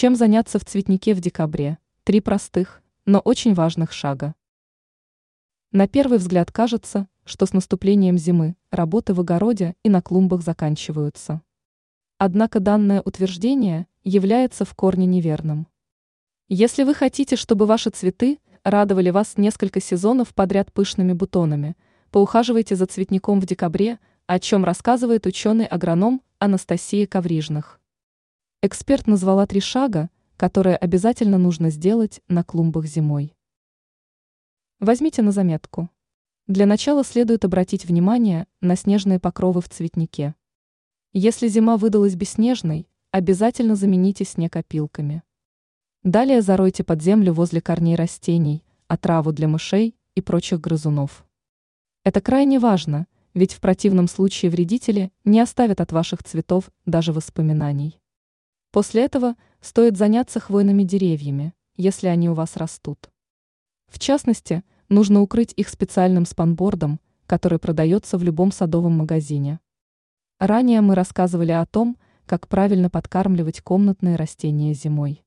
Чем заняться в цветнике в декабре? Три простых, но очень важных шага. На первый взгляд кажется, что с наступлением зимы работы в огороде и на клумбах заканчиваются. Однако данное утверждение является в корне неверным. Если вы хотите, чтобы ваши цветы радовали вас несколько сезонов подряд пышными бутонами, поухаживайте за цветником в декабре, о чем рассказывает ученый-агроном Анастасия Коврижных. Эксперт назвала три шага, которые обязательно нужно сделать на клумбах зимой. Возьмите на заметку. Для начала следует обратить внимание на снежные покровы в цветнике. Если зима выдалась бесснежной, обязательно замените снег опилками. Далее заройте под землю возле корней растений, отраву для мышей и прочих грызунов. Это крайне важно, ведь в противном случае вредители не оставят от ваших цветов даже воспоминаний. После этого стоит заняться хвойными деревьями, если они у вас растут. В частности, нужно укрыть их специальным спанбордом, который продается в любом садовом магазине. Ранее мы рассказывали о том, как правильно подкармливать комнатные растения зимой.